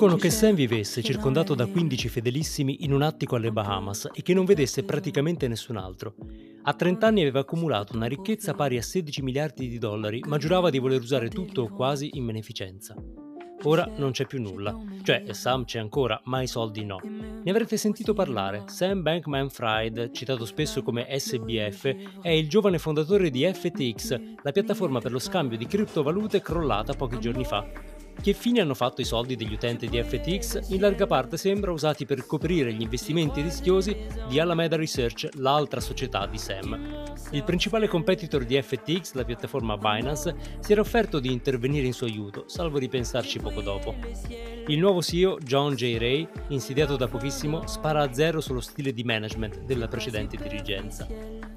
Dicono che Sam vivesse circondato da 15 fedelissimi in un attico alle Bahamas e che non vedesse praticamente nessun altro. A 30 anni aveva accumulato una ricchezza pari a 16 miliardi di dollari, ma giurava di voler usare tutto o quasi in beneficenza. Ora non c'è più nulla. Cioè, Sam c'è ancora, ma i soldi no. Ne avrete sentito parlare. Sam Bankman-Fried, citato spesso come SBF, è il giovane fondatore di FTX, la piattaforma per lo scambio di criptovalute crollata pochi giorni fa. Che fine hanno fatto i soldi degli utenti di FTX? In larga parte sembra usati per coprire gli investimenti rischiosi di Alameda Research, l'altra società di Sam. Il principale competitor di FTX, la piattaforma Binance, si era offerto di intervenire in suo aiuto, salvo ripensarci poco dopo. Il nuovo CEO, John J. Ray, insediato da pochissimo, spara a zero sullo stile di management della precedente dirigenza.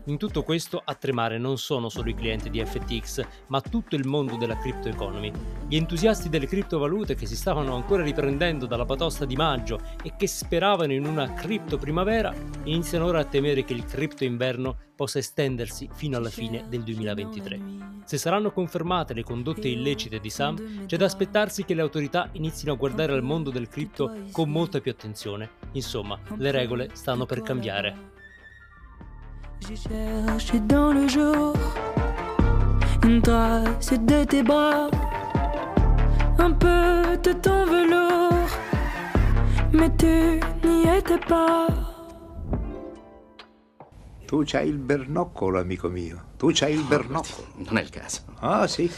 In tutto questo a tremare non sono solo i clienti di FTX, ma tutto il mondo della crypto economy. Gli entusiasti delle criptovalute che si stavano ancora riprendendo dalla batosta di maggio e che speravano in una cripto primavera, iniziano ora a temere che il cripto inverno possa estendersi fino alla fine del 2023. Se saranno confermate le condotte illecite di Sam, c'è da aspettarsi che le autorità inizino a guardare al mondo del cripto con molta più attenzione. Insomma, le regole stanno per cambiare. J'ai cherché dans le jour une trace de tes bras, un peu de ton velours, mais tu n'y étais pas. Tu c'hai il bernoccolo, amico mio. Tu c'hai il bernoccolo. Non è il caso. Ah, sì.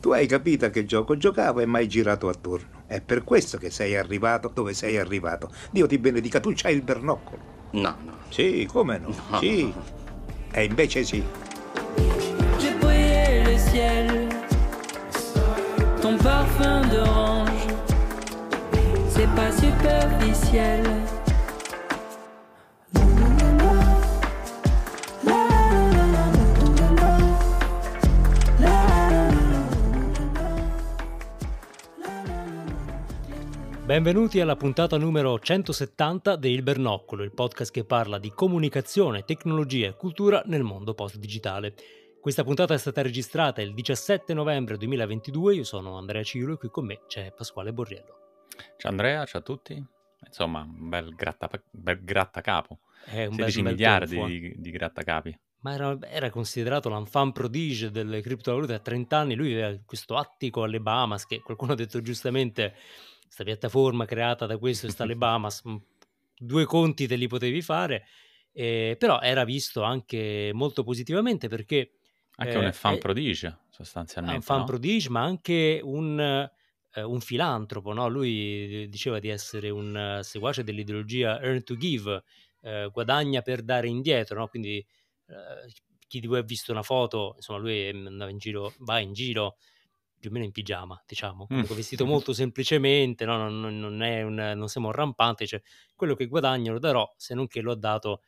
Tu hai capito a che gioco giocavo e mai girato attorno. È per questo che sei arrivato dove sei arrivato. Dio ti benedica, tu c'hai il bernoccolo. No, no. Sì, come no? No. Sì. E invece sì. J'ai brillé le ciel, ton parfum d'orange, c'est pas superficiel. Benvenuti alla puntata numero 170 di Il Bernoccolo, il podcast che parla di comunicazione, tecnologia e cultura nel mondo post-digitale. Questa puntata è stata registrata il 17 novembre 2022, io sono Andrea Ciro e qui con me c'è Pasquale Borriello. Ciao Andrea, ciao a tutti. Insomma, un bel, gratta, bel grattacapo. È un 16 bel- miliardi di, di grattacapi. Ma era, era considerato l'enfant prodige delle criptovalute a 30 anni, lui aveva questo attico alle Bahamas che qualcuno ha detto giustamente, questa piattaforma creata da questo e sta alle Bahamas, mm, due conti te li potevi fare, eh, però era visto anche molto positivamente perché Anche un Eh, fan prodige, è sostanzialmente. un fan no? prodige, ma anche un, eh, un filantropo, no? Lui diceva di essere un eh, seguace dell'ideologia earn to give, eh, guadagna per dare indietro, no? Quindi eh, chi di voi ha visto una foto, insomma, lui andava in giro, va in giro più o meno in pigiama, diciamo, comunque Mm. vestito molto semplicemente, no? non, non- non è un, non siamo un rampante, cioè quello che guadagno lo darò, se non che lo ha dato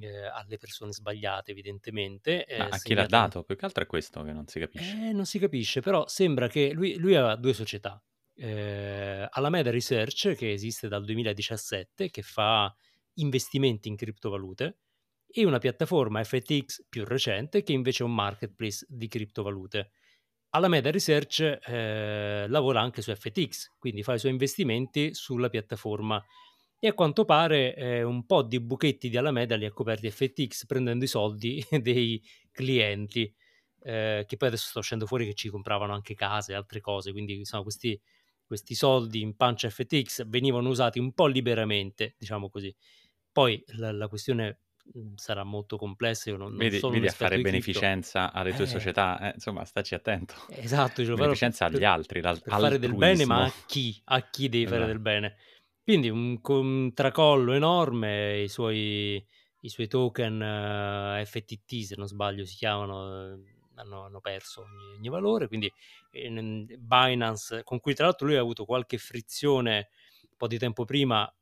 eh, alle persone sbagliate, evidentemente. Ma eh, a chi l'ha dato? Più che altro è questo che non si capisce. eh, non si capisce, però sembra che lui, lui aveva due società. Eh, Alameda Research, che esiste dal 2017, che fa investimenti in criptovalute, e una piattaforma FTX più recente, che invece è un marketplace di criptovalute. Alameda Research eh, lavora anche su FTX, quindi fa i suoi investimenti sulla piattaforma e a quanto pare eh, un po' di buchetti di Alameda li ha coperti FTX prendendo i soldi dei clienti eh, che poi adesso sta uscendo fuori che ci compravano anche case e altre cose, quindi insomma questi, questi soldi in pancia FTX venivano usati un po' liberamente, diciamo così. Poi la, la questione mh, sarà molto complessa, io non, non Vedi, sono vedi a fare di cripto. beneficenza alle tue Eh. società, eh, insomma, staci attento. Esatto, però Beneficenza per- agli altri, per fare del bene, ma a chi? A chi devi fare del Esatto. bene? Quindi un, un tracollo enorme, i suoi, i suoi token eh, FTT, se non sbaglio, si chiamano, eh, hanno, hanno perso ogni, ogni valore, quindi eh, Binance, con cui tra l'altro lui ha avuto qualche frizione un po' di tempo prima,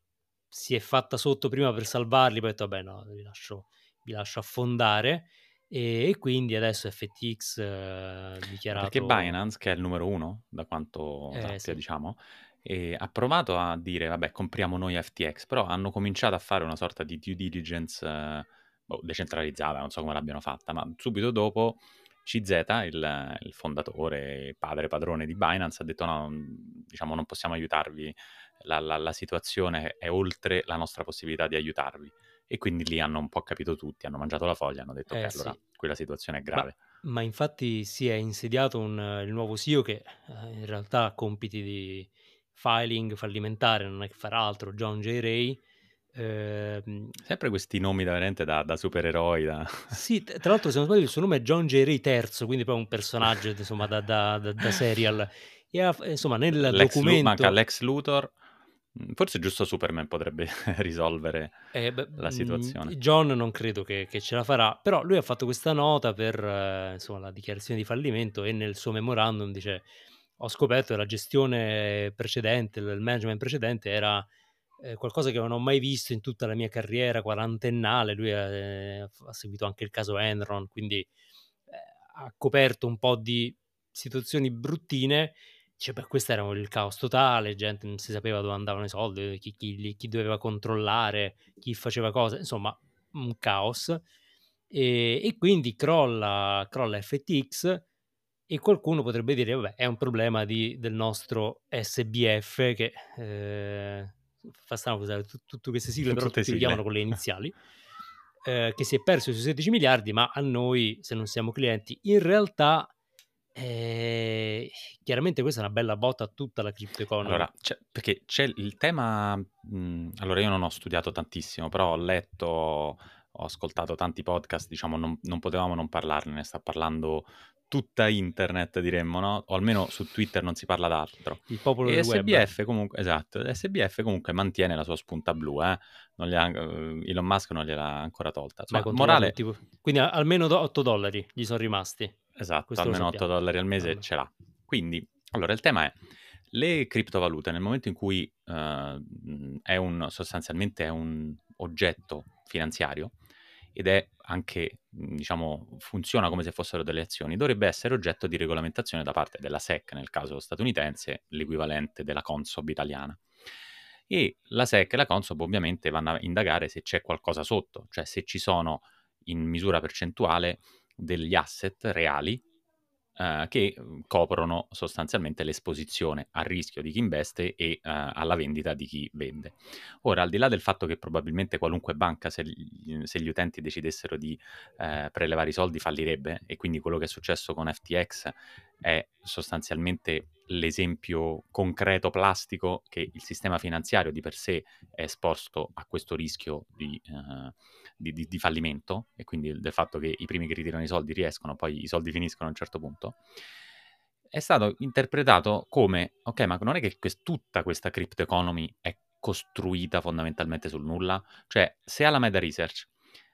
si è fatta sotto prima per salvarli, poi ha detto vabbè no, vi lascio, vi lascio affondare e, quindi adesso FTX eh, dichiarato... Perché Binance, che è il numero uno, da quanto Eh, sappia, sì. diciamo, eh, ha provato a dire, vabbè, compriamo noi FTX, però hanno cominciato a fare una sorta di due diligence eh, boh, decentralizzata, non so come l'abbiano fatta, ma subito dopo CZ, il, il fondatore, padre, padrone di Binance, ha detto no, diciamo non possiamo aiutarvi, la, la, la situazione è oltre la nostra possibilità di aiutarvi. E quindi lì hanno un po' capito tutti, hanno mangiato la foglia, hanno detto Eh, ok, allora sì. quella situazione è Ma, grave. ma infatti si è insediato un, eh, il nuovo CEO che eh, in realtà ha compiti di filing fallimentare, non è che farà altro, John J. Ray. Ehm, Sempre questi nomi da, veramente da, da supereroi, da... sì, tra l'altro se non sbaglio il suo nome è John J. Ray III, quindi proprio un personaggio insomma da, da- da- serial. E insomma nel Lex Lu- manca documento... Lex Luthor, Mm, forse giusto Superman potrebbe risolvere Eh, beh, la mm, situazione. John non credo che, che ce la farà, però lui ha fatto questa nota per eh, insomma, la dichiarazione di fallimento e nel suo memorandum dice ho scoperto che la gestione precedente, il management precedente era eh, qualcosa che non ho mai visto in tutta la mia carriera quarantennale, lui eh, ha seguito anche il caso Enron, quindi eh, ha coperto un po' di situazioni bruttine Dice, beh, questo era il caos totale, gente non si sapeva dove andavano i soldi, chi, chi, chi doveva controllare, chi faceva cosa, insomma, un caos. E, e quindi crolla, crolla FTX e qualcuno potrebbe dire, vabbè, è un problema di, del nostro SBF che eh, fa strano usare tut- tutte queste sigle, però Tutte tutti li sigle. chiamano con le iniziali. eh, che si è perso sui 16 miliardi, ma a noi, se non siamo clienti, in realtà eh, chiaramente questa è una bella botta a tutta la crypto economy. Allora, c'è- perché c'è il tema... mh, allora, io non ho studiato tantissimo, però ho letto, ho ascoltato tanti podcast, diciamo, non, non potevamo non parlarne, ne sta parlando tutta internet, diremmo, no? O almeno su Twitter non si parla d'altro. il popolo E del web. SBF comunque, esatto, SBF comunque mantiene la sua spunta blu, eh? Non gli ha- eh, Elon Musk non gliel'ha ancora tolta. Beh, Insomma, controlla morale, tutti- quindi almeno do- 8 dollari gli sono rimasti. Esatto, Questo almeno 8 sappiamo. dollari al mese Vabbè. ce l'ha. Quindi, allora, il tema è le criptovalute nel momento in cui mh, è un, sostanzialmente è un oggetto finanziario ed è anche, mh, diciamo, funziona come se fossero delle azioni, dovrebbe essere oggetto di regolamentazione da parte della SEC, nel caso statunitense, l'equivalente della Consob italiana. E la SEC e la Consob ovviamente vanno a indagare se c'è qualcosa sotto, cioè se ci sono in misura percentuale degli asset reali eh, che mm, coprono sostanzialmente l'esposizione al rischio di chi investe e eh, alla vendita di chi vende. Ora, al di là del fatto che probabilmente qualunque banca, se gli, se gli utenti decidessero di eh, prelevare i soldi, fallirebbe, e quindi quello che è successo con FTX è sostanzialmente l'esempio concreto plastico che il sistema finanziario di per sé è esposto a questo rischio di, eh, di, di, di fallimento e quindi del fatto che i primi che ritirano i soldi riescono, poi i soldi finiscono a un certo punto, è stato interpretato come, ok, ma non è che quest- tutta questa crypto economy è costruita fondamentalmente sul nulla? Cioè, se Alameda Research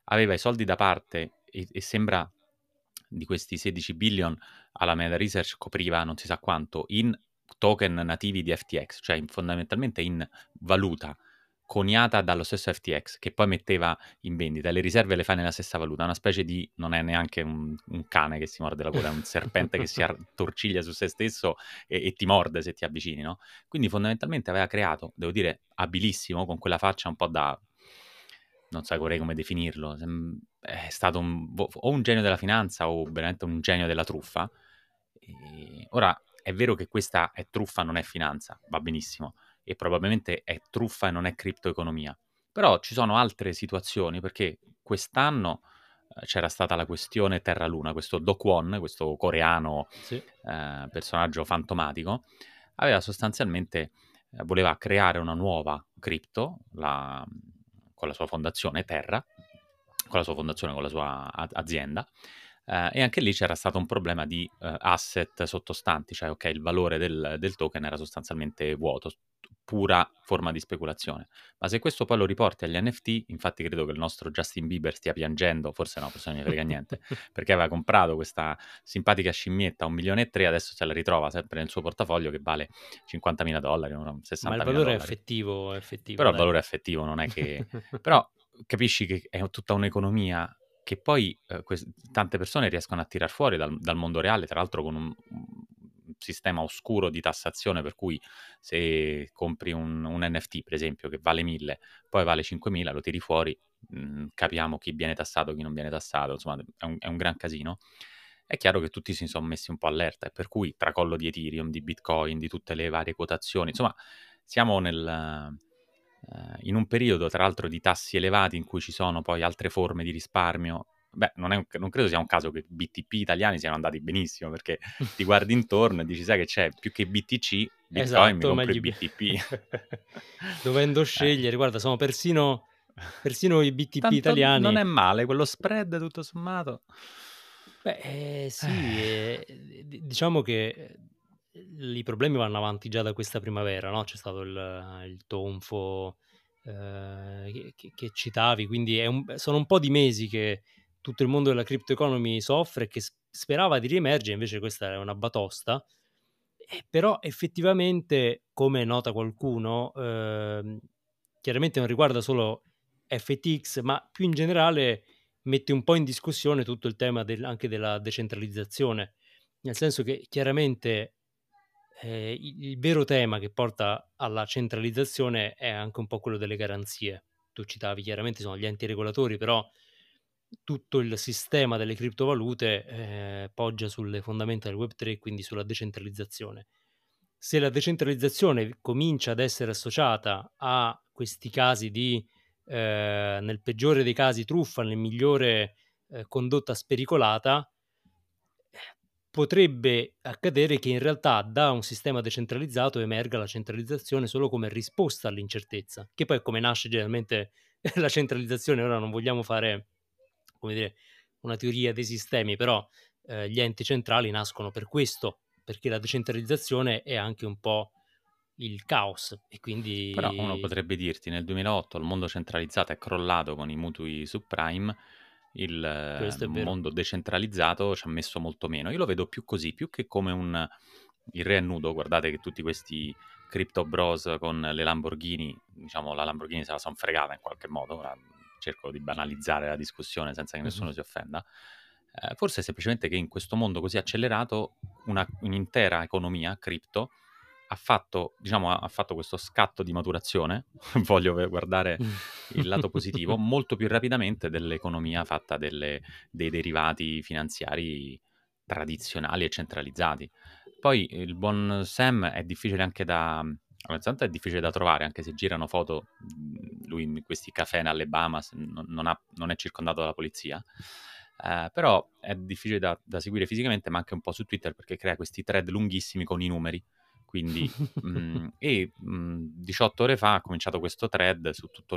aveva i soldi da parte e, e sembra di questi 16 billion Alameda Research copriva non si sa quanto in token nativi di FTX, cioè in- fondamentalmente in valuta coniata dallo stesso FTX che poi metteva in vendita, le riserve le fa nella stessa valuta, una specie di, non è neanche un, un cane che si morde la coda, è un serpente che si attorciglia su se stesso e, e ti morde se ti avvicini, no? Quindi fondamentalmente aveva creato, devo dire, abilissimo, con quella faccia un po' da... non saprei come definirlo, è stato un, vo- o un genio della finanza o veramente un genio della truffa. E ora, è vero che questa è truffa, non è finanza, va benissimo, e probabilmente è truffa e non è criptoeconomia. Però ci sono altre situazioni perché quest'anno eh, c'era stata la questione Terra Luna, questo Do Kwon, questo coreano Sì. eh, personaggio fantomatico, aveva sostanzialmente eh, voleva creare una nuova cripto la- con la sua fondazione Terra, con la sua fondazione, con la sua a- azienda. eh, e anche lì c'era stato un problema di eh, asset sottostanti, cioè ok, il valore del, del token era sostanzialmente vuoto, pura forma di speculazione. Ma se questo poi lo riporti agli NFT, infatti credo che il nostro Justin Bieber stia piangendo, forse no, forse non gli frega niente, perché aveva comprato questa simpatica scimmietta a un milione e tre, adesso se la ritrova sempre nel suo portafoglio che vale 50.000 dollari, no, 60.000 Ma il valore è effettivo, è effettivo. Però il dai. valore effettivo non è che... Però capisci che è tutta un'economia che poi eh, quest- tante persone riescono a tirar fuori dal, dal mondo reale, tra l'altro con un sistema oscuro di tassazione, per cui se compri un, un NFT, per esempio, che vale 1000, poi vale 5000, lo tiri fuori, mh, capiamo chi viene tassato, chi non viene tassato, insomma è un, è un gran casino. è chiaro che tutti si sono messi un po' allerta, e per cui tracollo di Ethereum, di Bitcoin, di tutte le varie quotazioni, insomma, siamo nel, uh, in un periodo, tra l'altro, di tassi elevati in cui ci sono poi altre forme di risparmio. Beh, non, un, non credo sia un caso che BTP italiani siano andati benissimo, perché ti guardi intorno e dici, sai che c'è, più che BTC, Bitcoin esatto, mi compro il BTP. Dovendo scegliere, eh. guarda, sono persino, persino i BTP Tanto italiani. Non è male, quello spread tutto sommato. Beh, eh, sì, eh. Eh, diciamo che i problemi vanno avanti già da questa primavera, no? C'è stato il, il tonfo eh, che, che, citavi, quindi un, sono un po' di mesi che tutto il mondo della crypto economy soffre e che sperava di riemergere, invece questa è una batosta. Eh, però effettivamente, come nota qualcuno, eh, chiaramente non riguarda solo FTX, ma più in generale mette un po' in discussione tutto il tema del, anche della decentralizzazione, nel senso che chiaramente eh, il, il, vero tema che porta alla centralizzazione è anche un po' quello delle garanzie. Tu citavi chiaramente sono gli enti regolatori, però tutto il sistema delle criptovalute eh, poggia sulle fondamenta del Web3, quindi sulla decentralizzazione. Se la decentralizzazione comincia ad essere associata a questi casi di, eh, nel peggiore dei casi, truffa, nel migliore eh, condotta spericolata, potrebbe accadere che in realtà da un sistema decentralizzato emerga la centralizzazione solo come risposta all'incertezza, che poi è come nasce generalmente la centralizzazione. Ora non vogliamo fare, come dire, una teoria dei sistemi, però eh, gli enti centrali nascono per questo, perché la decentralizzazione è anche un po' il caos e quindi... Però uno potrebbe dirti, nel 2008 il mondo centralizzato è crollato con i mutui subprime, il mondo decentralizzato ci ha messo molto meno. Io lo vedo più così, più che come un il re è nudo, guardate che tutti questi crypto bros con le Lamborghini, diciamo la Lamborghini se la sono fregata in qualche modo, cerco di banalizzare la discussione senza che nessuno si offenda, eh, forse è semplicemente che in questo mondo così accelerato una, un'intera economia cripto ha fatto, diciamo, ha fatto questo scatto di maturazione, voglio guardare il lato positivo, molto più rapidamente dell'economia fatta delle, dei derivati finanziari tradizionali e centralizzati. Poi il buon Sam è difficile anche da... Innanzitutto è difficile da trovare, anche se girano foto, lui in questi caffè alle Bahamas non, non, ha, non è circondato dalla polizia. Uh, però è difficile da, da, seguire fisicamente, ma anche un po' su Twitter perché crea questi thread lunghissimi con i numeri quindi, mh, mm, e mh, 18 ore fa ha cominciato questo thread su tutta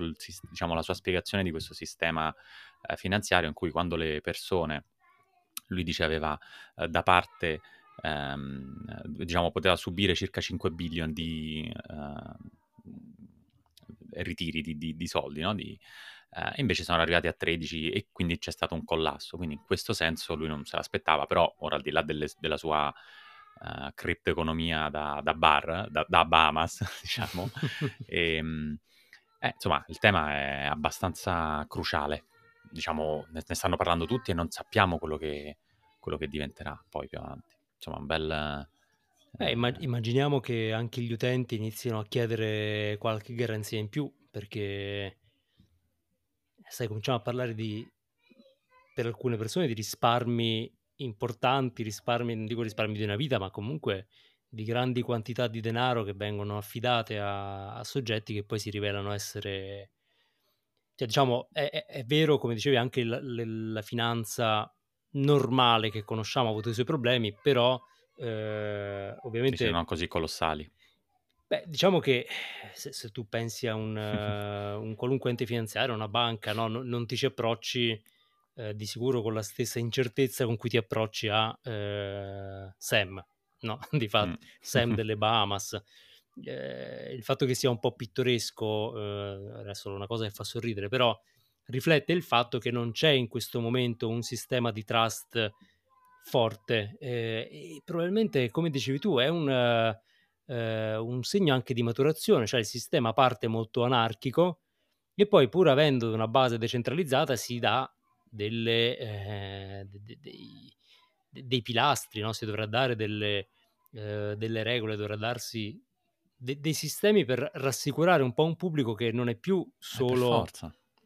diciamo, la sua spiegazione di questo sistema eh, finanziario in cui quando le persone, lui dice aveva eh, da parte, ehm, diciamo, poteva subire circa 5 billion di eh, ritiri di, di, di soldi, no? Di, Uh, invece sono arrivati a 13 e quindi c'è stato un collasso. Quindi in questo senso lui non se l'aspettava, però ora al di là delle, della sua uh, criptoeconomia da, da bar, da, da, Bahamas, diciamo. e, ehm, eh, insomma, il tema è abbastanza cruciale. Diciamo, ne, ne stanno parlando tutti e non sappiamo quello che, quello che diventerà poi più avanti. Insomma, un bel... Eh, immaginiamo che anche gli utenti iniziano a chiedere qualche garanzia in più, perché sai, cominciamo a parlare di, per alcune persone, di risparmi importanti risparmi, non dico risparmi di una vita, ma comunque di grandi quantità di denaro che vengono affidate a, a soggetti che poi si rivelano essere... Cioè, diciamo, è, è, è vero, come dicevi, anche la, la, finanza normale che conosciamo ha avuto i suoi problemi, però eh, ovviamente... Sì, non così colossali. Beh, diciamo che se, se tu pensi a un, uh, un, qualunque ente finanziario, una banca, no? non, non ti ci approcci eh, di sicuro con la stessa incertezza con cui ti approcci a eh, Sam, no? di fatto, mm. Sam delle Bahamas. Eh, il fatto che sia un po' pittoresco, eh, adesso è una cosa che fa sorridere, però riflette il fatto che non c'è in questo momento un sistema di trust forte eh, e probabilmente, come dicevi tu, è un, eh, un segno anche di maturazione, cioè il sistema parte molto anarchico e poi pur avendo una base decentralizzata si dà delle, eh, de, de, dei, de, dei, pilastri, no? si dovrà dare delle, eh, delle regole, dovrà darsi dei sistemi per rassicurare un po' un pubblico che non è più eh, solo...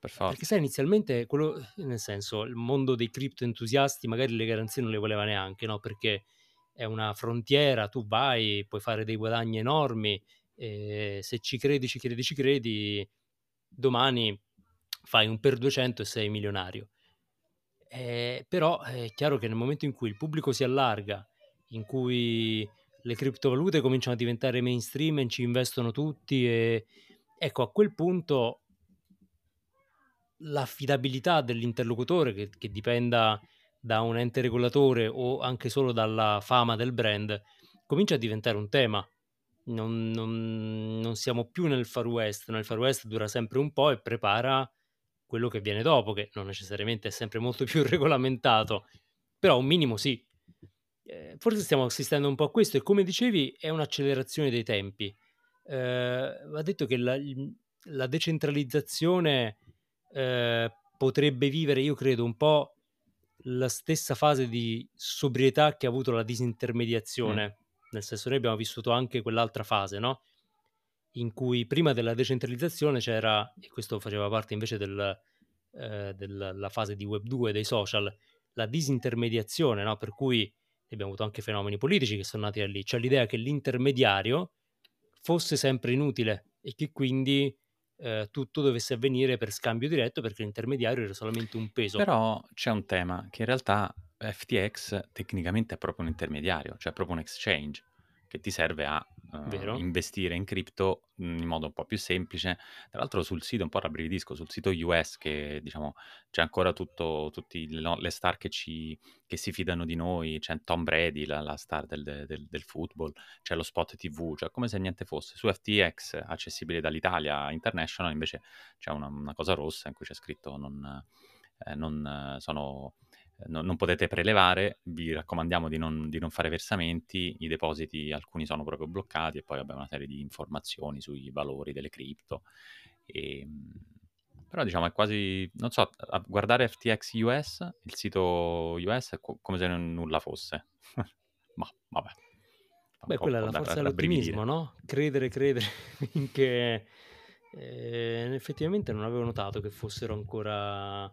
per forza. Perché sai, inizialmente, quello, nel senso, il mondo dei cripto entusiasti magari le garanzie non le voleva neanche, no? Perché è una frontiera, tu vai, puoi fare dei guadagni enormi, se ci credi, ci credi, ci credi, domani fai un per 200 e sei milionario. Eh, però è chiaro che nel momento in cui il pubblico si allarga, in cui le criptovalute cominciano a diventare mainstream e ci investono tutti e ecco a quel punto l'affidabilità dell'interlocutore che, che dipenda da un ente regolatore o anche solo dalla fama del brand comincia a diventare un tema. Non, non, non, siamo più nel Far West, nel Far West dura sempre un po' e prepara quello che viene dopo, che non necessariamente è sempre molto più regolamentato, però un minimo sì. Eh, forse stiamo assistendo un po' a questo e come dicevi è un'accelerazione dei tempi. Eh, va detto che la, la decentralizzazione eh, potrebbe vivere, io credo, un po' la stessa fase di sobrietà che ha avuto la disintermediazione. Mm. Nel senso, noi abbiamo vissuto anche quell'altra fase, no? In cui prima della decentralizzazione c'era, e questo faceva parte invece del, eh, della fase di Web 2 dei social, la disintermediazione, no? Per cui abbiamo avuto anche fenomeni politici che sono nati da lì. Cioè l'idea che l'intermediario fosse sempre inutile e che quindi eh, tutto dovesse avvenire per scambio diretto perché l'intermediario era solamente un peso. Però c'è un tema che in realtà FTX tecnicamente è proprio un intermediario, cioè proprio un exchange che ti serve a uh, investire in cripto in modo un po' più semplice. Tra l'altro sul sito, un po' rabbrividisco, sul sito US che diciamo c'è ancora tutto, tutte no, le star che, ci, che, si fidano di noi, c'è Tom Brady, la, la star del, del, del, football, c'è lo spot TV, cioè come se niente fosse. Su FTX, accessibile dall'Italia International, invece c'è una, una cosa rossa in cui c'è scritto non, eh, non sono no, non potete prelevare, vi raccomandiamo di non, di non, fare versamenti, i depositi alcuni sono proprio bloccati e poi abbiamo una serie di informazioni sui valori delle cripto. E, ehm, però diciamo è quasi, non so, a guardare FTX US, il sito US è co- come se non, nulla fosse. Ma vabbè. Beh, quella è la forza dell'ottimismo, no? Credere, credere finché... Eh, effettivamente non avevo notato che fossero ancora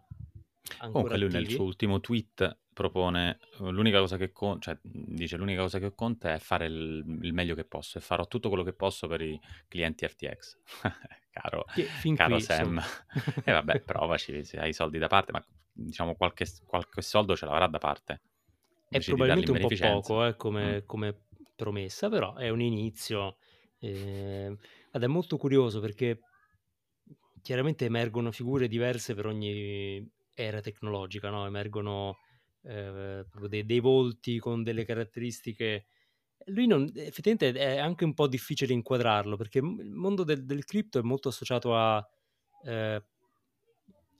Comunque lui nel suo ultimo tweet propone l'unica cosa che conta, cioè dice l'unica cosa che conta è fare il, il, meglio che posso e farò tutto quello che posso per i clienti FTX. caro, caro qui, Sam. e eh, vabbè, provaci se hai i soldi da parte, ma diciamo qualche, qualche soldo ce l'avrà da parte. È probabilmente un po' poco eh, come, mm. come, promessa, però è un inizio. Eh, ed è molto curioso perché chiaramente emergono figure diverse per ogni era tecnologica, no? emergono eh, dei, dei, volti con delle caratteristiche. Lui non, effettivamente è anche un po' difficile inquadrarlo perché il mondo del, del cripto è molto associato a, eh,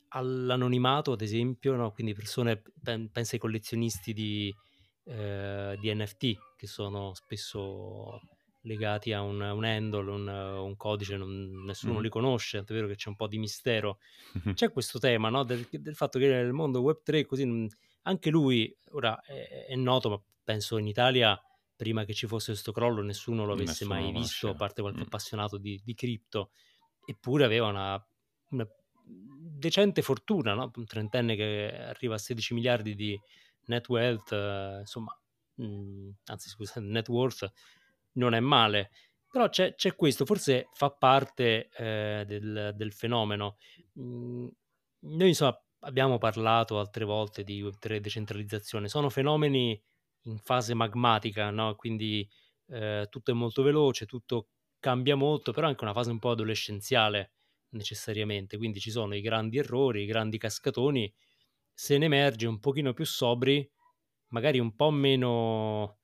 all'anonimato, ad esempio, no? quindi persone, pensa ai collezionisti di, eh, di NFT che sono spesso legati a un, un handle, un, un codice, non, nessuno mm. li conosce, è vero che c'è un po' di mistero. C'è questo tema no? del, del, fatto che nel mondo Web3 così, anche lui, ora è, è, noto, ma penso in Italia, prima che ci fosse questo crollo, nessuno lo avesse nessuno mai visto, a parte qualche mm. appassionato di, di, cripto, eppure aveva una, una decente fortuna, no? un trentenne che arriva a 16 miliardi di net wealth, insomma, mh, mm, anzi scusate, net worth, non è male. Però c'è, c'è questo, forse fa parte eh, del, del, fenomeno. Mm, noi insomma abbiamo parlato altre volte di Web3 decentralizzazione, sono fenomeni in fase magmatica, no? quindi eh, tutto è molto veloce, tutto cambia molto, però anche una fase un po' adolescenziale necessariamente, quindi ci sono i grandi errori, i grandi cascatoni, se ne emerge un pochino più sobri, magari un po' meno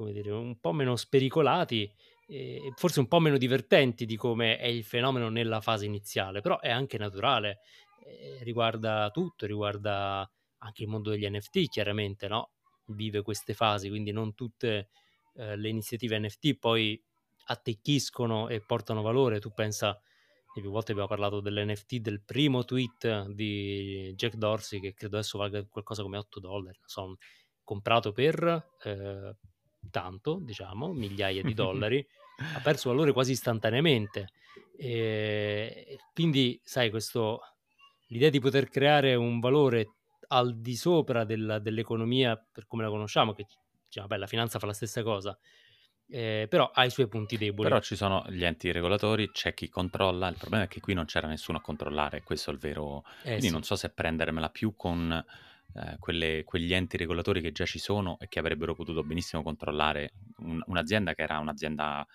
come dire, un po' meno spericolati e forse un po' meno divertenti di come è il fenomeno nella fase iniziale, però è anche naturale, eh, riguarda tutto, riguarda anche il mondo degli NFT chiaramente, no? Vive queste fasi, quindi non tutte eh, le iniziative NFT poi attecchiscono e portano valore, tu pensa più volte abbiamo parlato dell'NFT del primo tweet di Jack Dorsey che credo adesso valga qualcosa come 8 dollari, non so, comprato per eh, tanto, diciamo, migliaia di dollari, ha perso valore quasi istantaneamente. E quindi, sai, questo, l'idea di poter creare un valore al di sopra della, dell'economia per come la conosciamo, che diciamo, vabbè, la finanza fa la stessa cosa, eh, però ha i suoi punti deboli. Però ci sono gli enti regolatori, c'è chi controlla, il problema è che qui non c'era nessuno a controllare, questo è il vero... Eh, Quindi sì. non so se prendermela più con eh, quelle- quegli enti regolatori che già ci sono e che avrebbero potuto benissimo controllare un- un'azienda che era un'azienda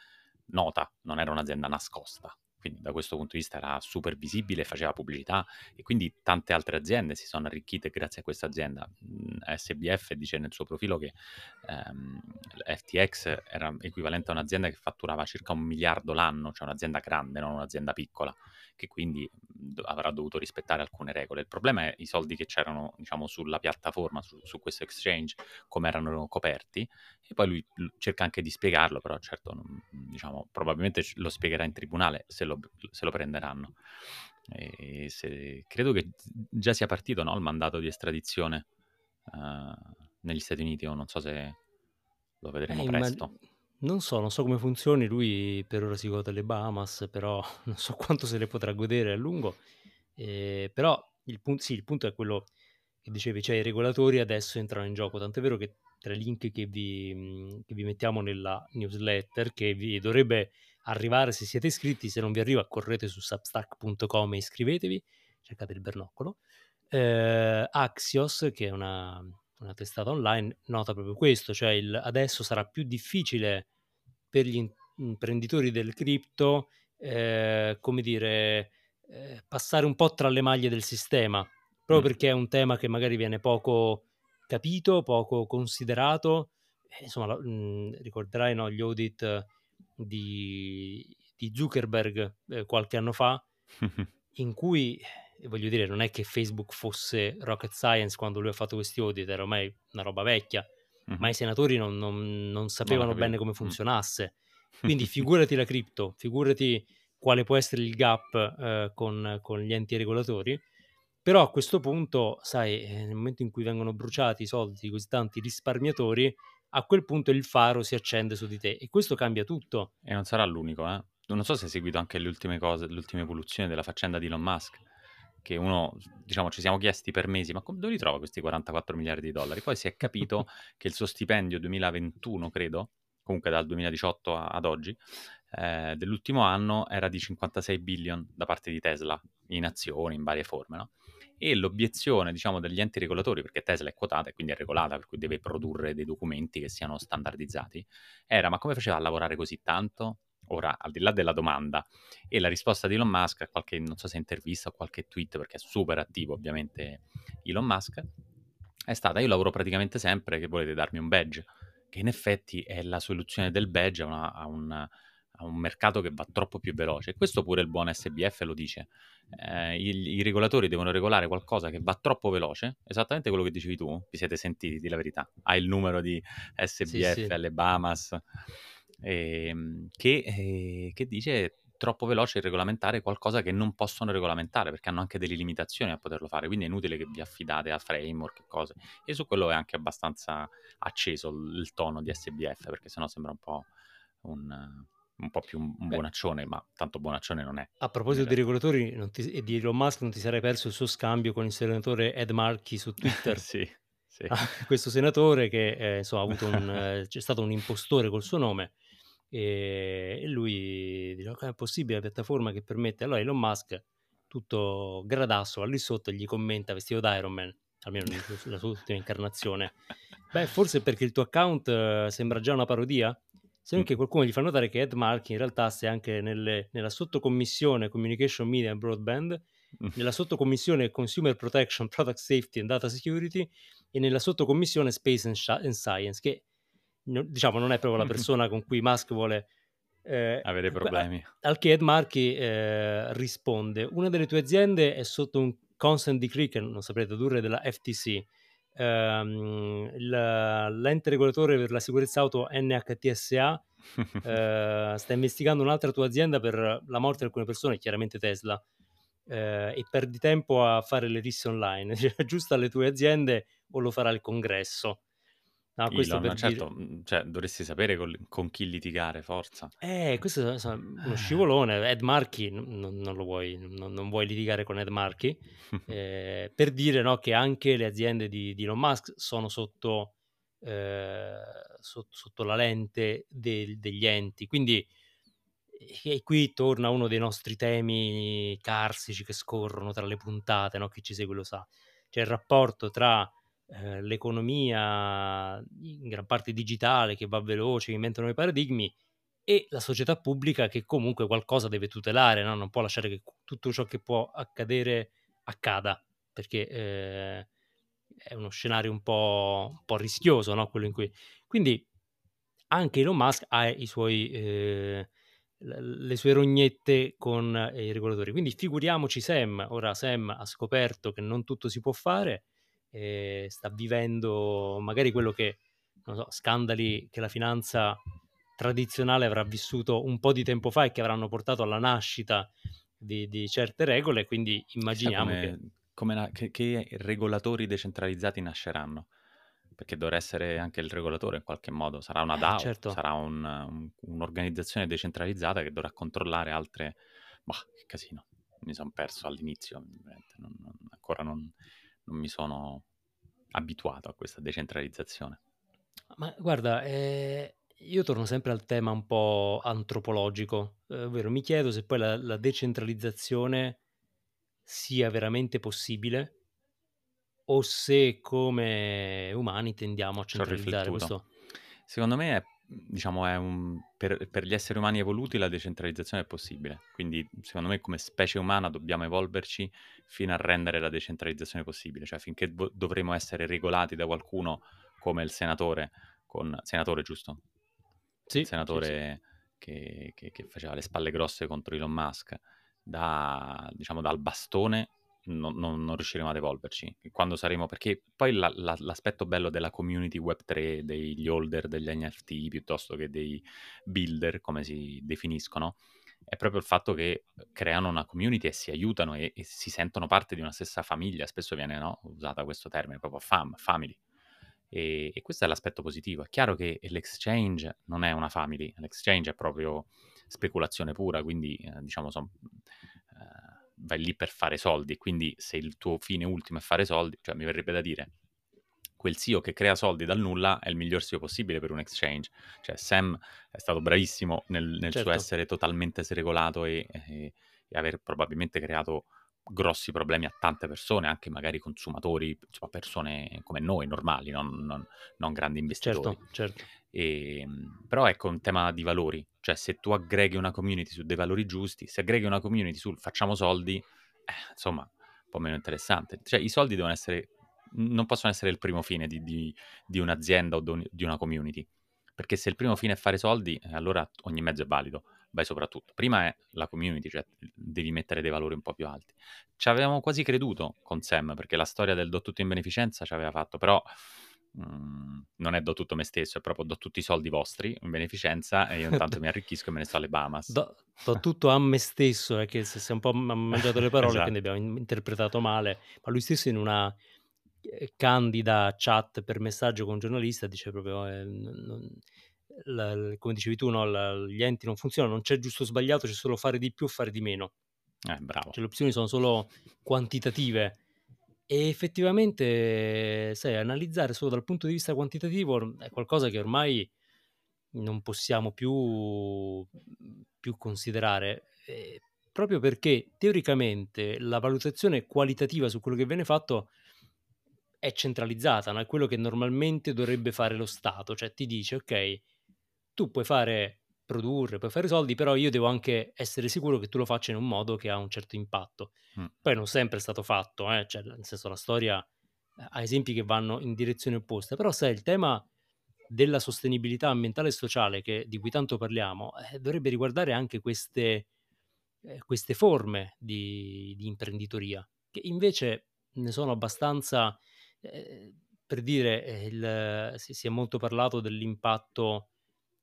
nota, non era un'azienda nascosta. Quindi da questo punto di vista era super visibile, faceva pubblicità e quindi tante altre aziende si sono arricchite grazie a questa azienda. Mm, SBF dice nel suo profilo che ehm, FTX era equivalente a un'azienda che fatturava circa un miliardo l'anno, cioè un'azienda grande, non un'azienda piccola, che quindi do- avrà dovuto rispettare alcune regole. Il problema è i soldi che c'erano, diciamo, sulla piattaforma, su, su questo exchange, come erano coperti, e poi lui cerca anche di spiegarlo, però certo, non- diciamo, probabilmente lo spiegherà in tribunale se lo, se lo prenderanno. E se- credo che già sia partito no, il mandato di estradizione eh, negli Stati Uniti, o non so se lo vedremo Eh, presto. non so, non so come funzioni, lui per ora si gode le Bahamas, però non so quanto se le potrà godere a lungo. Eh, però il, pun- sì, il punto è quello che dicevi, cioè i regolatori adesso entrano in gioco, tant'è vero che tra i link che vi, che vi mettiamo nella newsletter, che vi dovrebbe arrivare se siete iscritti, se non vi arriva correte su substack.com e iscrivetevi, cercate il bernoccolo. Eh, Axios, che è una, una testata online, nota proprio questo, cioè il- adesso sarà più difficile per gli imprenditori del cripto, eh, come dire, eh, passare un po' tra le maglie del sistema, proprio Mm. perché è un tema che magari viene poco capito, poco considerato. Eh, insomma, la- mh, ricorderai no, gli audit di, di Zuckerberg eh, qualche anno fa, in cui, eh, voglio dire, non è che Facebook fosse rocket science quando lui ha fatto questi audit, era ormai una roba vecchia, Mhm. ma i senatori non, non- non sapevano capito. bene come Mm. funzionasse. Quindi figurati la cripto, figurati quale può essere il gap eh, con, con gli enti regolatori. Però a questo punto, sai, eh, nel momento in cui vengono bruciati i soldi di così tanti risparmiatori, a quel punto il faro si accende su di te e questo cambia tutto. E non sarà l'unico, eh. Non so se hai seguito anche le ultime cose, le ultime evoluzioni della faccenda di Elon Musk, che uno, diciamo, ci siamo chiesti per mesi, ma dove li trova questi 44 miliardi di dollari? Poi si è capito che il suo stipendio 2021, credo, comunque dal 2018 a- ad oggi, eh, dell'ultimo anno era di 56 billion da parte di Tesla, in azioni, in varie forme, no? E l'obiezione, diciamo, degli enti regolatori, perché Tesla è quotata e quindi è regolata, per cui deve produrre dei documenti che siano standardizzati, era ma come faceva a lavorare così tanto? Ora, al di là della domanda, e la risposta di Elon Musk a qualche, non so se intervista o qualche tweet, perché è super attivo ovviamente Elon Musk, è stata io lavoro praticamente sempre che volete darmi un badge, che in effetti è la soluzione del badge a, una- a un, a un mercato che va troppo più veloce. E questo pure il buon SBF lo dice. Eh, i, I regolatori devono regolare qualcosa che va troppo veloce, esattamente quello che dicevi tu, vi siete sentiti, di la verità. Hai il numero di SBF sì. alle Bahamas, ehm, che, eh, che dice troppo veloce regolamentare qualcosa che non possono regolamentare perché hanno anche delle limitazioni a poterlo fare quindi è inutile che vi affidate a framework e cose e su quello è anche abbastanza acceso il, il tono di SBF perché sennò sembra un po' un, un po' più un, Beh. buonaccione ma tanto buonaccione non è A proposito di regolatori ti- e di Elon Musk, non ti sarei perso il suo scambio con il senatore Ed Markey su Twitter. sì, sì. Ah, questo senatore che eh, insomma, ha avuto un, eh, c'è stato un impostore col suo nome e, e lui dice "Ok, è possibile la piattaforma che permette allora Elon Musk tutto gradasso va lì sotto e gli commenta vestito da Iron Man almeno nella sua ultima incarnazione beh forse perché il tuo account eh, sembra già una parodia se non che qualcuno gli fa notare che Ed Mark in realtà sei anche nelle- nella sottocommissione Communication Media and Broadband nella sottocommissione Consumer Protection, Product Safety and Data Security e nella sottocommissione Space and, Sci- and Science, che diciamo non è proprio la persona con cui Musk vuole... eh, avere problemi. al che Ed Markey eh, risponde: Una delle tue aziende è sotto un consent decree che non saprete tradurre della FTC. Ehm, la- l'ente regolatore per la sicurezza auto NHTSA eh, sta investigando un'altra tua azienda per la morte di alcune persone, chiaramente Tesla, eh, e perdi tempo a fare le risse online. Cioè, aggiusta le tue aziende o lo farà il congresso. No, questo Elon, per certo, dire... mm, cioè, dovresti sapere col- con chi litigare, forza. Eh, questo è uno Eh. scivolone. Ed Marchi, non, non lo vuoi, non, non vuoi litigare con Ed Marchi, eh, per dire no, che anche le aziende di, di Elon Musk sono sotto, eh, sotto, sotto la lente del- degli enti. Quindi e qui torna uno dei nostri temi carsici che scorrono tra le puntate, no? Chi ci segue lo sa. C'è il rapporto tra eh, l'economia in gran parte digitale che va veloce, che inventa nuovi paradigmi e la società pubblica che comunque qualcosa deve tutelare, no? non può lasciare che tutto ciò che può accadere accada, perché eh, è uno scenario un po', un po rischioso, no? quello in cui... Quindi anche Elon Musk ha i suoi, eh, le sue rognette con eh, i regolatori. Quindi figuriamoci Sam, ora Sam ha scoperto che non tutto si può fare, eh, sta vivendo magari quello che, non so, scandali che la finanza tradizionale avrà vissuto un po' di tempo fa e che avranno portato alla nascita di, di certe regole, quindi immaginiamo come, che... come che, che regolatori decentralizzati nasceranno perché dovrà essere anche il regolatore in qualche modo, sarà una Eh, DAO, certo. sarà un- un- un'organizzazione decentralizzata che dovrà controllare altre... Bah, che casino, mi sono perso all'inizio, non- non- ancora non, non mi sono abituato a questa decentralizzazione. Ma guarda, eh, io torno sempre al tema un po' antropologico, eh, ovvero mi chiedo se poi la, la decentralizzazione sia veramente possibile o se come umani tendiamo a centralizzare questo. Secondo me, è, diciamo, è un, per, per gli esseri umani evoluti la decentralizzazione è possibile. Quindi, secondo me, come specie umana dobbiamo evolverci fino a rendere la decentralizzazione possibile. Cioè, finché vo- dovremo essere regolati da qualcuno come il senatore, con... Senatore, giusto? Sì, Il sì, senatore Che, che- che faceva le spalle grosse contro Elon Musk, da, diciamo, dal bastone non, non- riusciremo ad evolverci. Quando saremo, perché poi la- la- l'aspetto bello della community Web3, degli holder degli NFT piuttosto che dei builder, come si definiscono, è proprio il fatto che creano una community e si aiutano e, e si sentono parte di una stessa famiglia. Spesso viene no, usata questo termine, proprio fam, family. E, e questo è l'aspetto positivo. È chiaro che l'exchange non è una family, l'exchange è proprio speculazione pura, quindi eh, diciamo son- eh, vai lì per fare soldi, quindi se il tuo fine ultimo è fare soldi, cioè mi verrebbe da dire quel CEO che crea soldi dal nulla è il miglior CEO possibile per un exchange. Cioè Sam è stato bravissimo nel, nel Certo. suo essere totalmente sregolato e, e- e aver probabilmente creato grossi problemi a tante persone, anche magari consumatori, insomma, persone come noi, normali, non, non- non grandi investitori. certo, certo. E, mh, però ecco un tema di valori, cioè se tu aggreghi una community su dei valori giusti, se aggreghi una community sul facciamo soldi, eh, insomma, un po' meno interessante. Cioè i soldi devono essere, non possono essere il primo fine di, di- di un'azienda o di un- di una community, perché se il primo fine è fare soldi, eh, allora ogni mezzo è valido, vai soprattutto. Prima è la community, cioè devi mettere dei valori un po' più alti. Ci avevamo quasi creduto con Sam, perché la storia del do tutto in beneficenza ci aveva fatto, però mm, non è do tutto me stesso, è proprio do tutti i soldi vostri in beneficenza e io intanto mi arricchisco e me ne sto alle Bahamas. Do, do tutto a me stesso, è che se si è un po' ma- mangiato le parole, Esatto. quindi abbiamo in- interpretato male, ma lui stesso in una eh, candida chat per messaggio con un giornalista dice proprio, eh, non- la- come dicevi tu, no, la- gli enti non funzionano, non c'è giusto o sbagliato, c'è solo fare di più o fare di meno. Eh, bravo. Cioè, le opzioni sono solo quantitative. E effettivamente, sai, analizzare solo dal punto di vista quantitativo è qualcosa che ormai non possiamo più, più considerare, eh, proprio perché teoricamente la valutazione qualitativa su quello che viene fatto è centralizzata, no? è quello che normalmente dovrebbe fare lo Stato, cioè ti dice, ok, tu puoi fare produrre, puoi fare soldi, però io devo anche essere sicuro che tu lo faccia in un modo che ha un certo impatto. Mm. Poi non sempre è stato fatto, eh, cioè, nel senso la storia eh, ha esempi che vanno in direzione opposta, però sai, il tema della sostenibilità ambientale e sociale che, di cui tanto parliamo eh, dovrebbe riguardare anche queste, eh, queste forme di, di imprenditoria, che invece ne sono abbastanza, eh, per dire, eh, il- si, si è molto parlato dell'impatto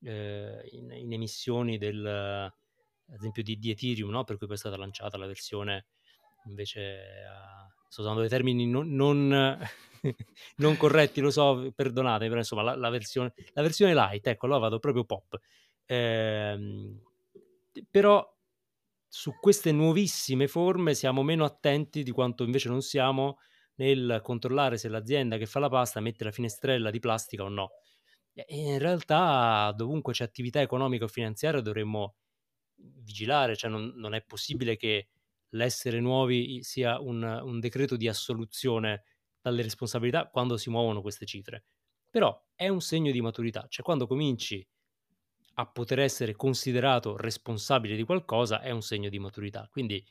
eh, in, in emissioni del, ad esempio di, di Ethereum, no? per cui poi è stata lanciata la versione invece a sto usando dei termini non, non, non, corretti, lo so, perdonate, però insomma la, la, versione, la versione light, ecco, allora vado proprio pop. Eh, però su queste nuovissime forme siamo meno attenti di quanto invece non siamo nel controllare se l'azienda che fa la pasta mette la finestrella di plastica o no. In realtà dovunque c'è attività economica o finanziaria dovremmo vigilare, cioè non, non è possibile che l'essere nuovi sia un, un, decreto di assoluzione dalle responsabilità quando si muovono queste cifre. Però è un segno di maturità, cioè quando cominci a poter essere considerato responsabile di qualcosa è un segno di maturità. Quindi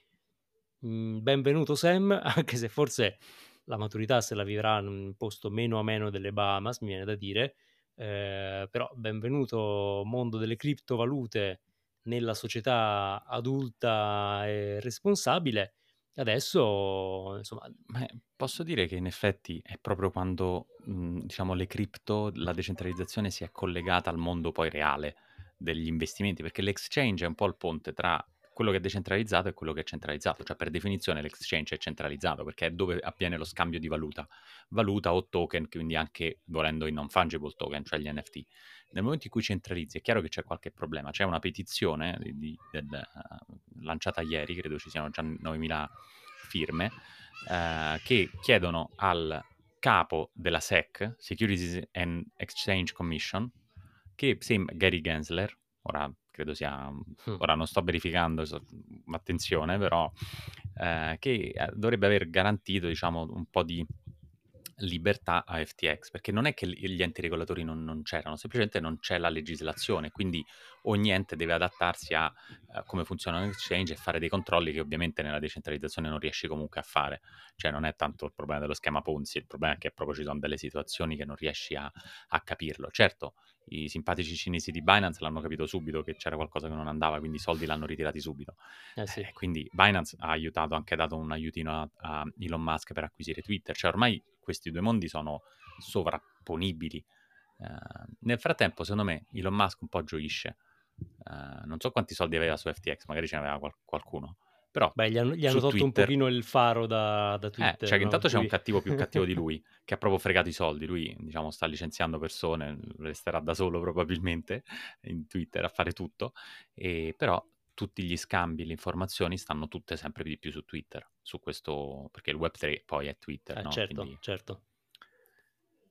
mh, mhmm, benvenuto Sam, anche se forse la maturità se la vivrà in un posto meno a meno delle Bahamas, mi viene da dire, eh, però benvenuto mondo delle criptovalute nella società adulta e responsabile. Adesso, insomma, Beh, posso dire che in effetti è proprio quando, mh, diciamo, le cripto, la decentralizzazione si è collegata al mondo poi reale degli investimenti, perché l'exchange è un po' il ponte tra quello che è decentralizzato e quello che è centralizzato, cioè per definizione l'exchange è centralizzato perché è dove avviene lo scambio di valuta, valuta o token, quindi anche volendo i non fungible token, cioè gli NFT. Nel momento in cui centralizzi è chiaro che c'è qualche problema, c'è una petizione di, di, del, uh, lanciata ieri, credo ci siano già 9.000 firme, uh, che chiedono al capo della SEC, Securities and Exchange Commission, che sembra Gary Gensler, ora credo sia, mm. ora non sto verificando, attenzione però, eh, che eh, dovrebbe aver garantito diciamo un po' di libertà a FTX, perché non è che gli enti regolatori non, non c'erano, semplicemente non c'è la legislazione, quindi ogni ente deve adattarsi a uh, come funziona un exchange e fare dei controlli che ovviamente nella decentralizzazione non riesci comunque a fare, cioè non è tanto il problema dello schema Ponzi, il problema è che proprio ci sono delle situazioni che non riesci a, a capirlo. Certo, i simpatici cinesi di Binance l'hanno capito subito che c'era qualcosa che non andava, quindi i soldi l'hanno ritirati subito. Eh sì. eh, quindi Binance ha aiutato, anche dato un aiutino a, a Elon Musk per acquisire Twitter, cioè ormai questi due mondi sono sovrapponibili. Uh, nel frattempo, secondo me, Elon Musk un po' gioisce. Uh, non so quanti soldi aveva su FTX, magari ce n'aveva qual- qualcuno. Però Beh, gli hanno, gli hanno tolto Twitter, un pochino il faro da, da Twitter. Eh, cioè che intanto no? c'è un cattivo più cattivo di lui, che ha proprio fregato i soldi. Lui, diciamo, sta licenziando persone, resterà da solo probabilmente in Twitter a fare tutto. E, però tutti gli scambi, le informazioni stanno tutte sempre di più su Twitter, su questo, perché il Web3 poi è Twitter, eh, no? Certo, Quindi... certo.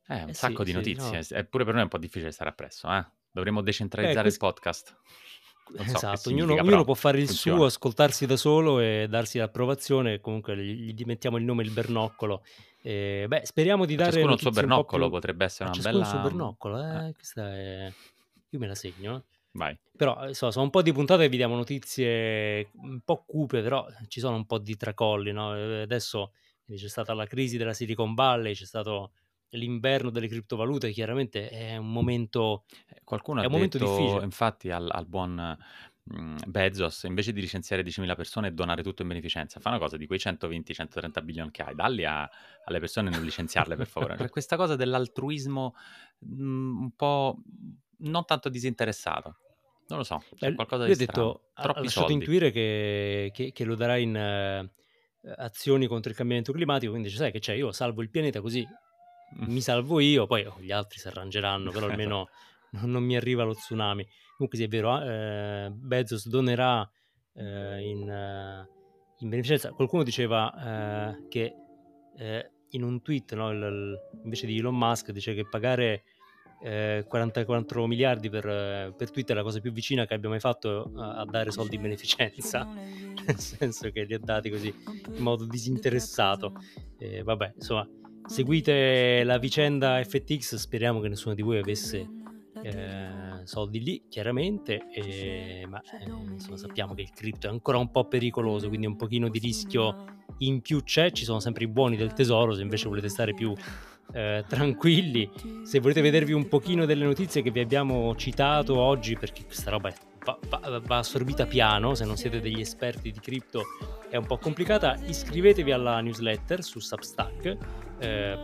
Eh, un eh, sacco sì, di notizie, sì, no. eppure per noi è un po' difficile stare appresso, eh? Dovremmo decentralizzare eh, questo... il podcast. So esatto, ognuno, ognuno può fare il funziona. suo, ascoltarsi da solo e darsi l'approvazione, comunque gli, gli mettiamo il nome il bernoccolo. E, beh, speriamo di dare... Ciascuno il suo bernoccolo più... potrebbe essere una bella... il suo bernoccolo, eh? eh. Questa è... Io me la segno, eh. Vai. Però eh, so, sono un po' di puntate che vi diamo notizie un po' cupe, però ci sono un po' di tracolli, no? Adesso c'è stata la crisi della Silicon Valley, c'è stato l'inverno delle criptovalute, chiaramente è un momento, eh, Qualcuno è un momento difficile. infatti al, al buon mm, Bezos, invece di licenziare 10.000 persone e donare tutto in beneficenza, fa una cosa di quei 120-130 bilioni che hai, dalli a, alle persone e non licenziarle per favore. cioè, questa cosa dell'altruismo mh, mm, un po' non tanto disinteressato. Non lo so, c'è qualcosa di strano. detto, Troppi ha lasciato soldi. intuire che, che, che, lo darà in uh, azioni contro il cambiamento climatico, quindi sai che c'è, io salvo il pianeta così mm. mi salvo io, poi oh, gli altri si arrangeranno, però almeno non, non, mi arriva lo tsunami. Comunque sì, è vero, eh, Bezos donerà eh, in, uh, in, beneficenza. Qualcuno diceva uh, che in un tweet, no, il, il, invece di Elon Musk, dice che pagare eh, 44 miliardi per, eh, per, Twitter la cosa più vicina che abbia mai fatto a, a, dare soldi in beneficenza, nel senso che li ha dati così in modo disinteressato. Eh, vabbè, insomma, seguite la vicenda FTX, speriamo che nessuno di voi avesse eh, soldi lì, chiaramente, eh, ma insomma, sappiamo che il cripto è ancora un po' pericoloso, quindi un pochino di rischio in più c'è, ci sono sempre i buoni del tesoro, se invece volete stare più eh, tranquilli. Se volete vedervi un pochino delle notizie che vi abbiamo citato oggi, perché questa roba va, va, va assorbita piano, se non siete degli esperti di cripto è un po' complicata, iscrivetevi alla newsletter su Substack eh,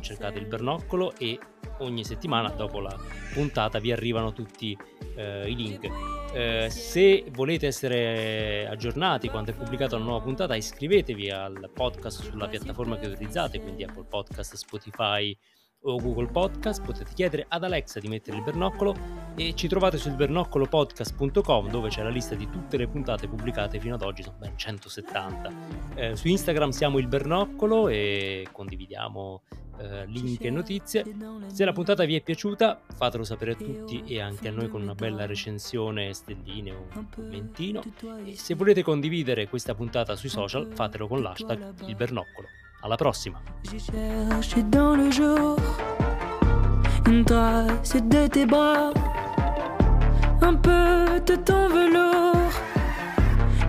cercate il bernoccolo e ogni settimana dopo la puntata vi arrivano tutti eh, i link. Eh, se volete essere aggiornati quando è pubblicata una nuova puntata, iscrivetevi al podcast sulla piattaforma che utilizzate, quindi Apple Podcast, Spotify o Google Podcast, potete chiedere ad Alexa di mettere il bernoccolo e ci trovate sul bernoccolopodcast.com dove c'è la lista di tutte le puntate pubblicate fino ad oggi, sono ben 170. Eh, su Instagram siamo il bernoccolo e condividiamo eh, link e notizie. Se la puntata vi è piaciuta fatelo sapere a tutti e anche a noi con una bella recensione, stelline o un commentino. E se volete condividere questa puntata sui social fatelo con l'hashtag il bernoccolo. Alla prossima! Une trace de tes bras, un peu de ton velours,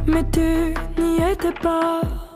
mais tu n'y étais pas.